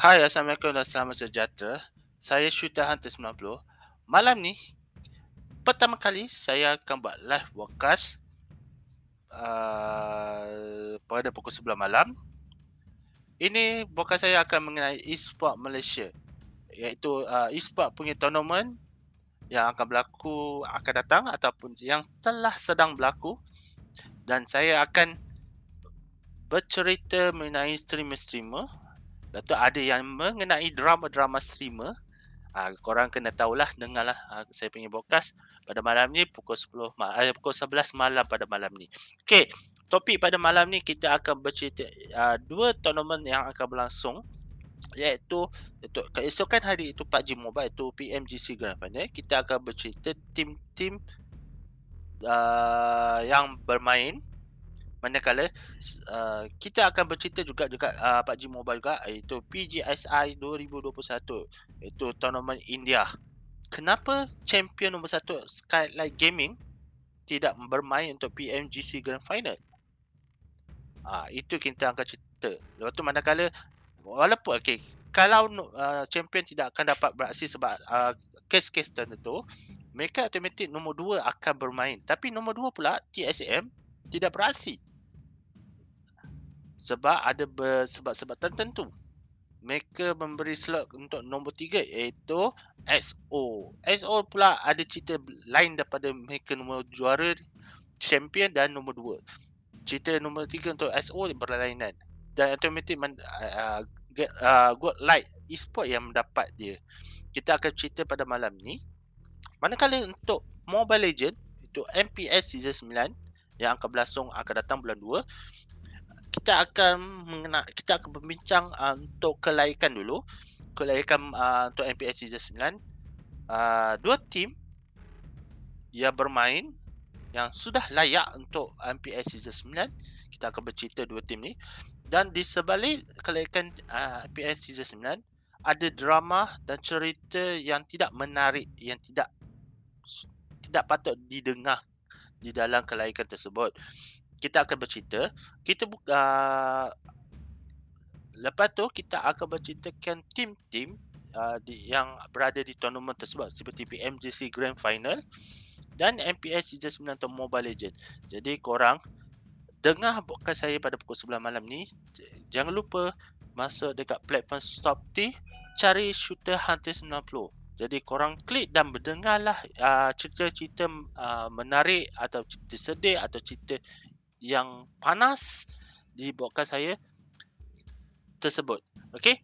Hai, Assalamualaikum dan selamat sejahtera. Saya Syuta Hunter 90. Malam ni, pertama kali saya akan buat live podcast uh, pada pukul 11 malam. Ini podcast saya akan mengenai e-sport Malaysia. Iaitu uh, e-sport punya tournament yang akan berlaku akan datang ataupun yang telah sedang berlaku. Dan saya akan bercerita mengenai streamer-streamer Lepas ada yang mengenai drama-drama streamer. Ha, korang kena tahulah, dengarlah ha, saya punya podcast pada malam ni pukul 10 eh, pukul 11 malam pada malam ni. Okey, topik pada malam ni kita akan bercerita uh, dua tournament yang akan berlangsung iaitu itu keesokan hari itu PUBG Mobile itu PMGC Grand Final kita akan bercerita tim-tim uh, yang bermain manakala uh, kita akan bercerita juga juga uh, PUBG Mobile juga iaitu PGSI 2021 iaitu tournament India. Kenapa champion nombor satu Skylight Gaming tidak bermain untuk PMGC Grand Final? Ah uh, itu kita akan cerita. Lepas tu manakala walaupun okey kalau uh, champion tidak akan dapat beraksi sebab uh, kes-kes tertentu mereka automatik nombor dua akan bermain tapi nombor dua pula TSM tidak beraksi sebab ada sebab-sebab tertentu. Mereka memberi slot untuk nombor tiga iaitu XO. XO pula ada cerita lain daripada mereka nombor juara champion dan nombor dua. Cerita nombor tiga untuk XO berlainan. Dan automatic man, uh, uh, good light e-sport yang mendapat dia. Kita akan cerita pada malam ni. Manakala untuk Mobile Legend itu MPS Season 9 yang akan berlangsung akan datang bulan 2 kita akan mengenal kita akan berbincang uh, untuk kelaikan dulu. Kelaikan uh, untuk MPS Season 9 uh, dua tim yang bermain yang sudah layak untuk MPS Season 9 kita akan bercerita dua tim ni. Dan di sebalik kelaikan uh, MPS Season 9 ada drama dan cerita yang tidak menarik yang tidak tidak patut didengar di dalam kelaikan tersebut kita akan bercerita kita buka uh, lepas tu kita akan berceritakan tim-tim uh, di, yang berada di tournament tersebut seperti PMGC Grand Final dan MPS Season 9 atau Mobile Legend. Jadi korang dengar podcast saya pada pukul 9 malam ni jangan lupa masuk dekat platform Stop T cari Shooter Hunter 90. Jadi korang klik dan berdengarlah uh, cerita-cerita uh, menarik atau cerita sedih atau cerita yang panas di podcast saya tersebut. Okey.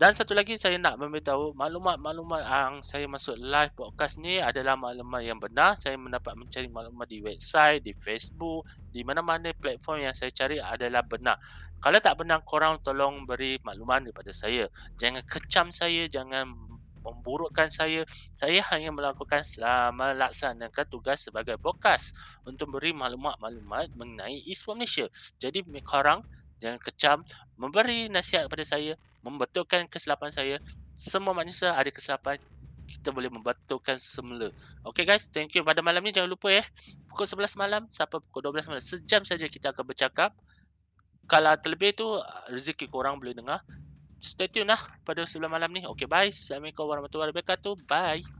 Dan satu lagi saya nak memberitahu maklumat-maklumat yang saya masuk live podcast ni adalah maklumat yang benar. Saya mendapat mencari maklumat di website, di Facebook, di mana-mana platform yang saya cari adalah benar. Kalau tak benar korang tolong beri maklumat kepada saya. Jangan kecam saya, jangan memburukkan saya. Saya hanya melakukan melaksanakan tugas sebagai podcast untuk beri maklumat-maklumat mengenai e-sport Malaysia. Jadi korang jangan kecam memberi nasihat kepada saya, membetulkan kesilapan saya. Semua manusia ada kesilapan. Kita boleh membetulkan semula. Okay guys, thank you. Pada malam ni jangan lupa ya. Pukul 11 malam sampai pukul 12 malam. Sejam saja kita akan bercakap. Kalau terlebih tu rezeki korang boleh dengar stay tune lah pada sebelah malam ni. Okay, bye. Assalamualaikum warahmatullahi wabarakatuh. Bye.